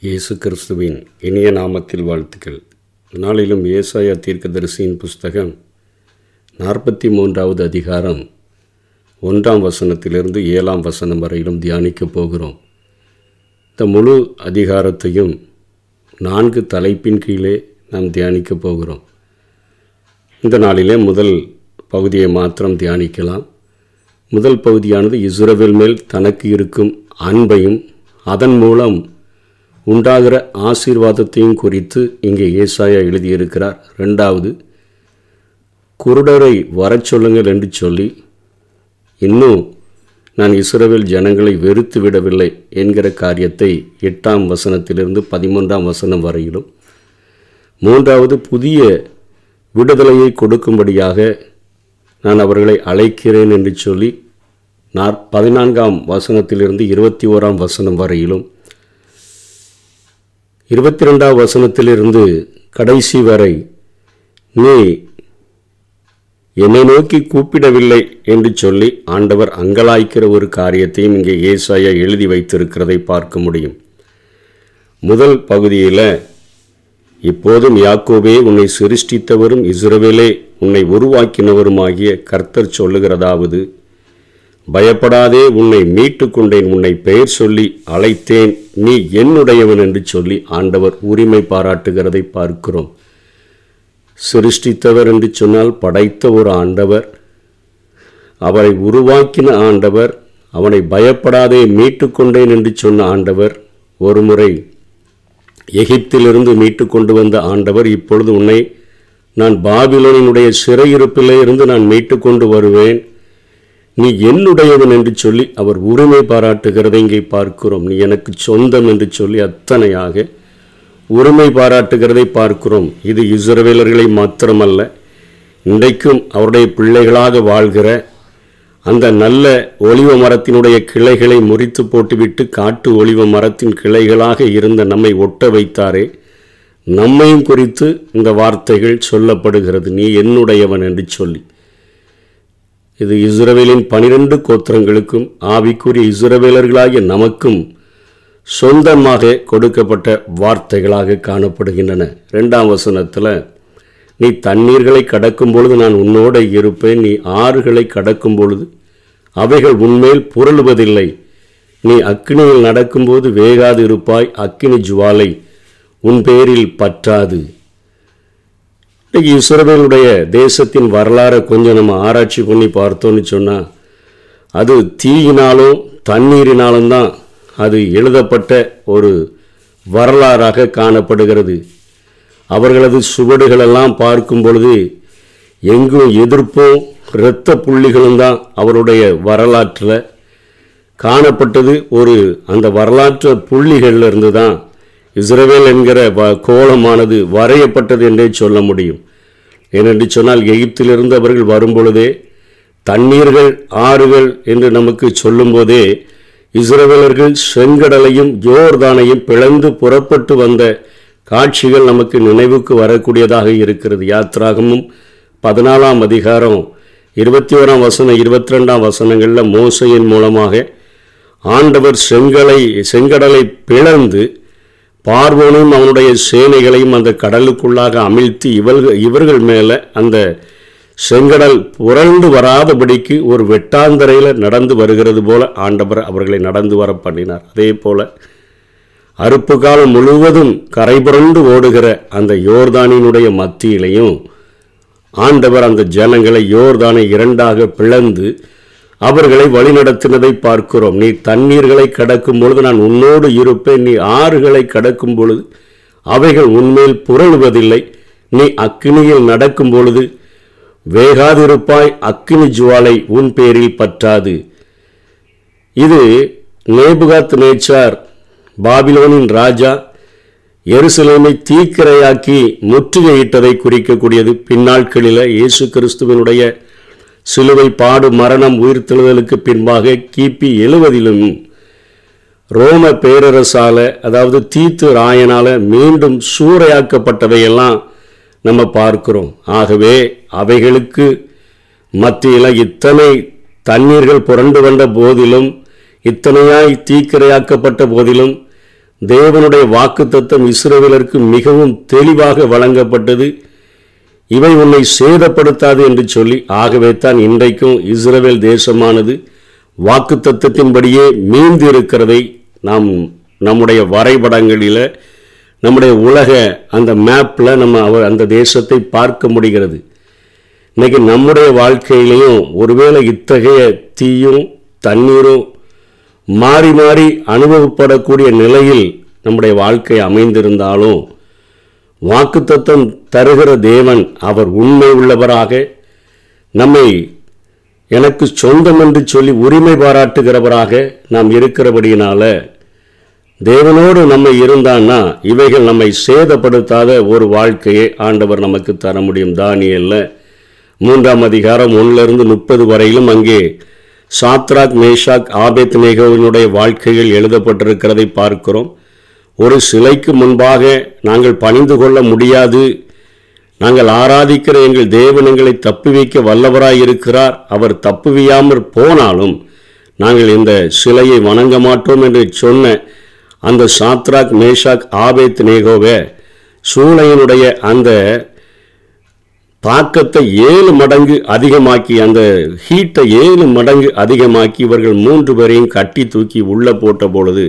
இயேசு கிறிஸ்துவின் இனிய நாமத்தில் வாழ்த்துக்கள். நாளிலும் ஏசாயா தீர்க்கதரிசியின் புஸ்தகம் நாற்பத்தி மூன்றாவது அதிகாரம் ஒன்றாம் வசனத்திலிருந்து ஏழாம் வசனம் வரையிலும் தியானிக்கப் போகிறோம். இந்த முழு அதிகாரத்தையும் நான்கு தலைப்பின் கீழே நாம் தியானிக்கப் போகிறோம். இந்த நாளிலே முதல் பகுதியை மாத்திரம் தியானிக்கலாம். முதல் பகுதியானது இஸ்ரவேல் மேல் தனக்கு இருக்கும் அன்பையும் அதன் மூலம் உண்டாகிற ஆசீர்வாதத்தையும் குறித்து இங்கே ஏசாயா எழுதியிருக்கிறார். ரெண்டாவது குருடரை வரச் சொல்லுங்கள் என்று சொல்லி இன்னும் நான் இஸ்ரவேல் ஜனங்களை வெறுத்து விடவில்லை என்கிற காரியத்தை எட்டாம் வசனத்திலிருந்து பதிமூன்றாம் வசனம் வரையிலும் மூன்றாவது புதிய விடுதலையை கொடுக்கும்படியாக நான் அவர்களை அழைக்கிறேன் என்று சொல்லி நாற் பதினான்காம் வசனத்திலிருந்து இருபத்தி ஓராம் வசனம் வரையிலும் இருபத்தி ரெண்டாம் வசனத்திலிருந்து கடைசி வரை நீ என்னை நோக்கி கூப்பிடவில்லை என்று சொல்லி ஆண்டவர் அங்கலாய்க்கிற ஒரு காரியத்தையும் இங்கே ஏசாயா எழுதி வைத்திருக்கிறதை பார்க்க முடியும். முதல் பகுதியில் இப்போதும் யாக்கோபே உன்னை சிருஷ்டித்தவரும் இஸ்ரவேலே உன்னை உருவாக்கினவருமாகிய கர்த்தர் சொல்லுகிறதாவது பயப்படாதே உன்னை மீட்டு கொண்டேன் உன்னை பெயர் சொல்லி அழைத்தேன். நீ என்னுடையவன் என்று சொல்லி ஆண்டவர் உரிமை பாராட்டுகிறதை பார்க்கிறோம். சிருஷ்டித்தவர் என்று சொன்னால் படைத்த ஒரு ஆண்டவர். அவரை உருவாக்கின ஆண்டவர். அவனை பயப்படாதே மீட்டு கொண்டேன் என்று சொன்ன ஆண்டவர். ஒருமுறை எகிப்திலிருந்து மீட்டு கொண்டு வந்த ஆண்டவர் இப்பொழுது உன்னை நான் பாபிலோனினுடைய சிறையிருப்பிலே இருந்து நான் மீட்டு கொண்டு வருவேன். நீ என்னுடையவன் என்று சொல்லி அவர் உரிமை பாராட்டுகிறதை இங்கே பார்க்கிறோம். நீ எனக்கு சொந்தம் என்று சொல்லி அத்தனையாக உரிமை பாராட்டுகிறதை பார்க்கிறோம். இது இஸ்ரவேலர்களை மாத்திரமல்ல இன்றைக்கும் அவருடைய பிள்ளைகளாக வாழ்கிற அந்த நல்ல ஒளிவ மரத்தினுடைய கிளைகளை முறித்து போட்டுவிட்டு காட்டு ஒளிவ மரத்தின் கிளைகளாக இருந்த நம்மை ஒட்ட வைத்தாரே நம்மையும் குறித்து இந்த வார்த்தைகள் சொல்லப்படுகிறது. நீ என்னுடையவன் என்று சொல்லி. இது இஸ்ரவேலின் பனிரெண்டு கோத்திரங்களுக்கும் ஆவிக்குரிய இஸ்ரவேலர்களாகிய நமக்கும் சொந்தமாக கொடுக்கப்பட்ட வார்த்தைகளாக காணப்படுகின்றன. ரெண்டாம் வசனத்தில் நீ தண்ணீர்களை கடக்கும் பொழுது நான் உன்னோட இருப்பேன். நீ ஆறுகளை கடக்கும் பொழுது அவைகள் உன்மேல் புரளுவதில்லை. நீ அக்கினியில் நடக்கும்போது வேகாது இருப்பாய் அக்கினி ஜுவாலை உன் பேரில் பற்றாது. இன்றைக்கி இஸ்ரவேலுடைய தேசத்தின் வரலாறை கொஞ்சம் நம்ம ஆராய்ச்சி பண்ணி பார்த்தோன்னு சொன்னால் அது தீயினாலும் தண்ணீரினாலும் தான் அது எழுதப்பட்ட ஒரு வரலாறாக காணப்படுகிறது. அவர்களது சுவடுகளெல்லாம் பார்க்கும் பொழுது எங்கும் எதிர்ப்பும் இரத்த புள்ளிகளும் தான் அவருடைய வரலாற்றில் காணப்பட்டது. ஒரு அந்த வரலாற்று புள்ளிகளிலிருந்து தான் இஸ்ரவேல் என்கிற வ கோலமானது வரையப்பட்டது என்றே சொல்ல முடியும். ஏனென்று சொன்னால் எகிப்திலிருந்து அவர்கள் வரும்பொழுதே தண்ணீர்கள் ஆறுகள் என்று நமக்கு சொல்லும்போதே இஸ்ரவேலர்கள் செங்கடலையும் ஜோர்தானையும் பிளந்து புறப்பட்டு வந்த காட்சிகள் நமக்கு நினைவுக்கு வரக்கூடியதாக இருக்கிறது. யாத்ராகமும் பதினாலாம் அதிகாரம் இருபத்தி ஓராம் வசனம் இருபத்தி ரெண்டாம் வசனங்களில் மோசையின் மூலமாக ஆண்டவர் செங்கலை செங்கடலை பிளந்து பார்வோனும் அவனுடைய சேனைகளையும் அந்த கடலுக்குள்ளாக அமிழ்த்தி இவர்கள் இவர்கள் மேலே அந்த செங்கடல் புரண்டு வராதபடிக்கு ஒரு வெட்டாந்தரையில் நடந்து வருகிறது போல ஆண்டவர் அவர்களை நடந்து வர பண்ணினார். அதே போல அறுப்பு காலம் முழுவதும் கரைபுரண்டு ஓடுகிற அந்த யோர்தானினுடைய மத்தியிலையும் ஆண்டவர் அந்த ஜனங்களை யோர்தானை இரண்டாக பிளந்து அவர்களை வழிநடத்தினதை பார்க்கிறோம். நீ தண்ணீர்களை கடக்கும் பொழுது நான் உன்னோடு இருப்பேன். நீ ஆறுகளை கடக்கும் பொழுது அவைகள் உன்மேல் புரளுவதில்லை. நீ அக்கினியில் நடக்கும் பொழுது வேகாதிருப்பாய். அக்கினி ஜுவாலை உன் பேரில் பற்றாது. இது நேபுகாத் நேச்சார் பாபிலோனின் ராஜா எருசலேமை தீக்கிரையாக்கி முற்றுகையிட்டதை குறிக்கக்கூடியது. பின்னாட்களில் இயேசு கிறிஸ்துவனுடைய சிலுவை பாடு மரணம் உயிர்த்தெழுதலுக்கு பின்பாக கிபி எழுவதிலும் ரோம பேரரசால அதாவது தீத்து ராயனால மீண்டும் சூறையாக்கப்பட்டவையெல்லாம் நம்ம பார்க்கிறோம். ஆகவே அவைகளுக்கு மத்தியில் இத்தனை தண்ணீர்கள் புரண்டு வந்த போதிலும் இத்தனையாய் தீக்கிரையாக்கப்பட்ட போதிலும் தேவனுடைய வாக்குத்தத்தம் இஸ்ரவேலருக்கு மிகவும் தெளிவாக வழங்கப்பட்டது. இவை உன்னை சேதப்படுத்தாது என்று சொல்லி ஆகவே தான் இன்றைக்கும் இஸ்ரவேல் தேசமானது வாக்குத்தத்தத்தின்படியே மீந்து இருக்கிறதை நாம் நம்முடைய வரைபடங்களில் நம்முடைய உலக அந்த மேப்பில் நம்ம அவர் அந்த தேசத்தை பார்க்க முடிகிறது. இன்றைக்கி நம்முடைய வாழ்க்கையிலையும் ஒருவேளை இத்தகைய தீயும் தண்ணீரும் மாறி மாறி அனுபவப்படக்கூடிய நிலையில் நம்முடைய வாழ்க்கை அமைந்திருந்தாலும் வாக்குத்தத்தம் தருகிற தேவன் அவர் உண்மை உள்ளவராக நம்மை எனக்கு சொந்தம் என்று சொல்லி உரிமை பாராட்டுகிறவராக நாம் இருக்கிறபடியினால தேவனோடு நம்ம இருந்தான்னா இவைகள் நம்மை சேதப்படுத்தாத ஒரு வாழ்க்கையை ஆண்டவர் நமக்கு தர முடியும். தானியல்ல மூன்றாம் அதிகாரம் ஒன்றிலிருந்து முப்பது வரையிலும் அங்கே சாத்ராக் மேஷாக் ஆபேத் மேகவினுடைய வாழ்க்கைகள் எழுதப்பட்டிருக்கிறதை பார்க்கிறோம். ஒரு சிலைக்கு முன்பாக நாங்கள் பணிந்து கொள்ள முடியாது. நாங்கள் ஆராதிக்கிற எங்கள் தேவன் எங்களை தப்பி வைக்க வல்லவராய் இருக்கிறார். அவர் தப்புவியாமற் போனாலும் நாங்கள் இந்த சிலையை வணங்க மாட்டோம் என்று சொன்ன அந்த சாத்ராக் மேஷாக் ஆபேத் நேகோவை சூளையினுடைய அந்த தாக்கத்தை ஏழு மடங்கு அதிகமாக்கி அந்த ஹீட்டை ஏழு மடங்கு அதிகமாக்கி இவர்கள் மூன்று பேரையும் கட்டி தூக்கி உள்ளே போட்ட பொழுது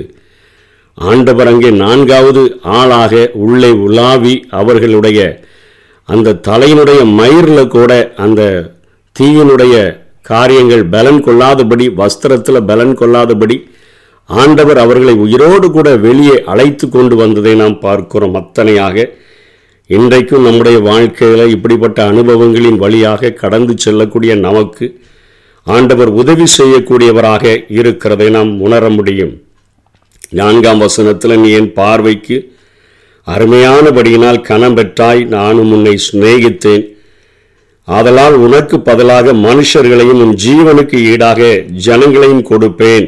ஆண்டவர் அங்கே நான்காவது ஆளாக உள்ளே உலாவி அவர்களுடைய அந்த தலையினுடைய மயிரில் கூட அந்த தீயினுடைய காரியங்கள் பலன் கொள்ளாதபடி வஸ்திரத்தில் பலன் கொள்ளாதபடி ஆண்டவர் அவர்களை உயிரோடு கூட வெளியே அழைத்து கொண்டு வந்ததை நாம் பார்க்கிறோம் அத்தனையாக. இன்றைக்கும் நம்முடைய வாழ்க்கையில் இப்படிப்பட்ட அனுபவங்களின் வழியாக கடந்து செல்லக்கூடிய நமக்கு ஆண்டவர் உதவி செய்யக்கூடியவராக இருக்கிறதை நாம் உணர முடியும். நான்காம் வசனத்தில் நீ என் பார்வைக்கு அருமையானபடியினால் கணம் பெற்றாய் நானும் உன்னை சிநேகித்தேன். ஆதலால் உனக்கு பதிலாக மனுஷர்களையும் உன் ஜீவனுக்கு ஈடாக ஜனங்களையும் கொடுப்பேன்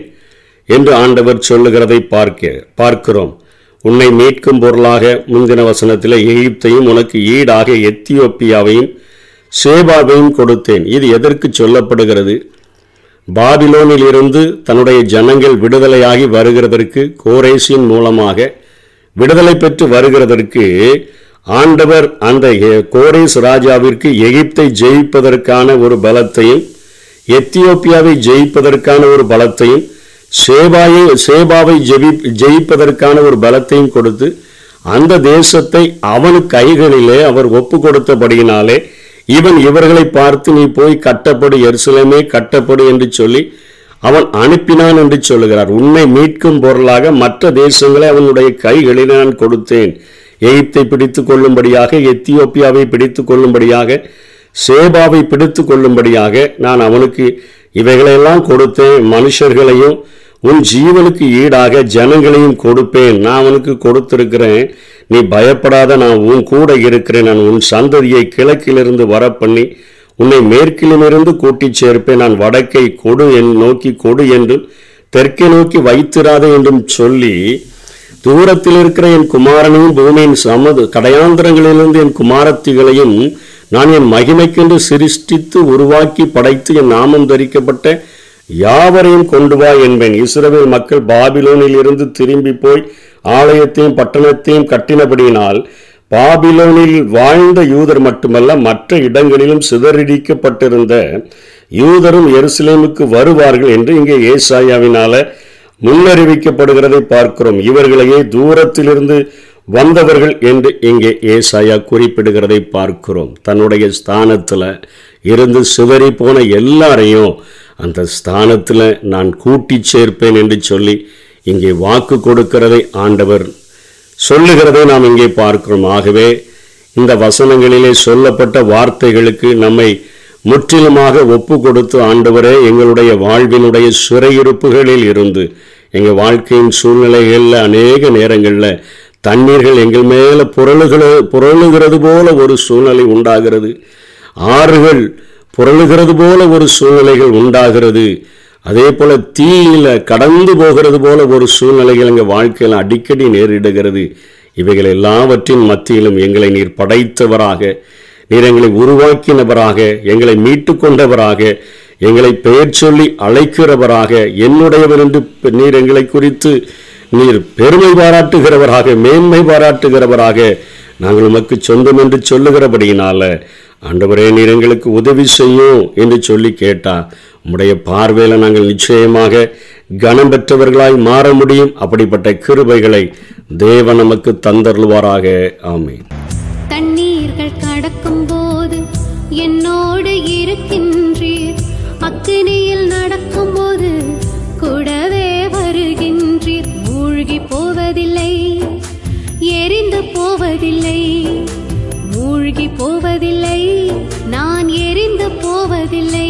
என்று ஆண்டவர் சொல்லுகிறதை பார்க்க பார்க்கிறோம். உன்னை மீட்கும் பொருளாக முந்தின வசனத்தில் எகிப்தையும் உனக்கு ஈடாக எத்தியோப்பியாவையும் சேபாவையும் கொடுத்தேன். இது எதற்கு சொல்லப்படுகிறது? பாபிலோனில் இருந்து தன்னுடைய ஜனங்கள் விடுதலையாகி வருகிறதற்கு கோரேசின் மூலமாக விடுதலை பெற்று வருகிறதற்கு ஆண்டவர் அந்த கோரேஸ் ராஜாவிற்கு எகிப்தை ஜெயிப்பதற்கான ஒரு பலத்தையும் எத்தியோப்பியாவை ஜெயிப்பதற்கான ஒரு பலத்தையும் சேபாயை சேபாவை ஜெபி ஜெயிப்பதற்கான ஒரு பலத்தையும் கொடுத்து அந்த தேசத்தை அவன் கைகளிலே அவர் ஒப்பு கொடுத்தபடியினாலே இவன் இவர்களை பார்த்து நீ போய் கட்டப்படு எருசலேமே கட்டப்படு என்று சொல்லி அவன் அனுப்பினான் என்று சொல்லுகிறார். உன்னை மீட்கும் பொருளாக மற்ற தேசங்களை அவனுடைய கைகளில் நான் கொடுத்தேன். எகிப்தை பிடித்து கொள்ளும்படியாக எத்தியோப்பியாவை பிடித்து கொள்ளும்படியாக சேபாவை பிடித்து கொள்ளும்படியாக நான் அவனுக்கு இவைகளையெல்லாம் கொடுத்தேன். மனுஷர்களையும் உன் ஜீவனுக்கு ஈடாக ஜனங்களையும் கொடுப்பேன். நான் உனக்கு கொடுத்திருக்கிறேன். நீ பயப்படாத நான் உன் கூட இருக்கிறேன். நான் உன் சந்ததியை கிழக்கிலிருந்து வர பண்ணி உன்னை மேற்கிலிருந்து கூட்டிச் சேர்ப்பேன். நான் வடக்கை கொடு என் நோக்கி கொடு என்றும் தெற்கை நோக்கி வைத்திராத என்றும் சொல்லி தூரத்தில் இருக்கிற என் குமாரனையும் பூமியின் சமது கடையாந்திரங்களிலிருந்து என் குமாரத்திகளையும் நான் என் மகிமைக்கென்று சிருஷ்டித்து உருவாக்கி படைத்து என் நாமம் தரிக்கப்பட்ட யாவரையும் கொண்டு வா என்பேன். இஸ்ரவேல் மக்கள் பாபிலோனில் இருந்து திரும்பி போய் ஆலயத்தையும் பட்டணத்தையும் கட்டினபடியினால் பாபிலோனில் வாழ்ந்த யூதர் மட்டுமல்ல மற்ற இடங்களிலும் சிதறடிக்கப்பட்டிருந்த யூதரும் எருசலேமுக்கு வருவார்கள் என்று இங்கே ஏசாயாவினால முன்னறிவிக்கப்படுகிறதை பார்க்கிறோம். இவர்களையே தூரத்திலிருந்து வந்தவர்கள் என்று இங்கே ஏசாயா குறிப்பிடுகிறதை பார்க்கிறோம். தன்னுடைய ஸ்தானத்தில் இருந்து சிதறி போன எல்லாரையும் அந்த ஸ்தானத்தில் நான் கூட்டி சேர்ப்பேன் என்று சொல்லி இங்கே வாக்கு கொடுக்கிறதை ஆண்டவர் சொல்லுகிறதை நாம் இங்கே பார்க்கிறோம். ஆகவே இந்த வசனங்களிலே சொல்லப்பட்ட வார்த்தைகளுக்கு நம்மை முற்றிலுமாக ஒப்பு கொடுத்து ஆண்டவரே எங்களுடைய வாழ்வினுடைய சிறையிருப்புகளில் இருந்து எங்கள் வாழ்க்கையின் சூழ்நிலைகளில் அநேக நேரங்களில் தண்ணீர்கள் எங்கள் மேலே புரளுகிற புரளுகிறது போல ஒரு சூழ்நிலை உண்டாகிறது. ஆறுகள் புரளுகிறது போல ஒரு சூழ்நிலைகள் உண்டாகிறது. அதே போல தீயில கடந்து போகிறது போல ஒரு சூழ்நிலைகள் எங்கள் வாழ்க்கையில் அடிக்கடி நேரிடுகிறது. இவைகள் எல்லாவற்றின் மத்தியிலும் எங்களை நீர் படைத்தவராக நீர் எங்களை உருவாக்கினவராக எங்களை மீட்டு கொண்டவராக எங்களை பெயர் சொல்லி அழைக்கிறவராக என்னுடையவர் என்று நீர் எங்களை குறித்து நீர் பெருமை பாராட்டுகிறவராக மேன்மை பாராட்டுகிறவராக நாங்கள் உமக்கு சொந்தம் என்று சொல்லுகிறபடியினால ஆண்டவரே நீர் எங்களுக்கு உதவி செய்யும் என்று சொல்லி கேட்டா உம்முடைய பார்வையில் நாங்கள் நிச்சயமாக கனம் பெற்றவர்களாய் மாற முடியும். அப்படிப்பட்ட கிருபைகளை தேவன் நமக்கு தந்தருள்வாராக. ஆமை தண்ணீர்கள் கடக்கும் போது என்னோடு இருக்கின்றீர். அக்கினியில் நடக்கும் போது கூட போவதில்லை எரிந்து போவதில்லை மூழ்கி போவதில்லை நான் எரிந்து போவதில்லை.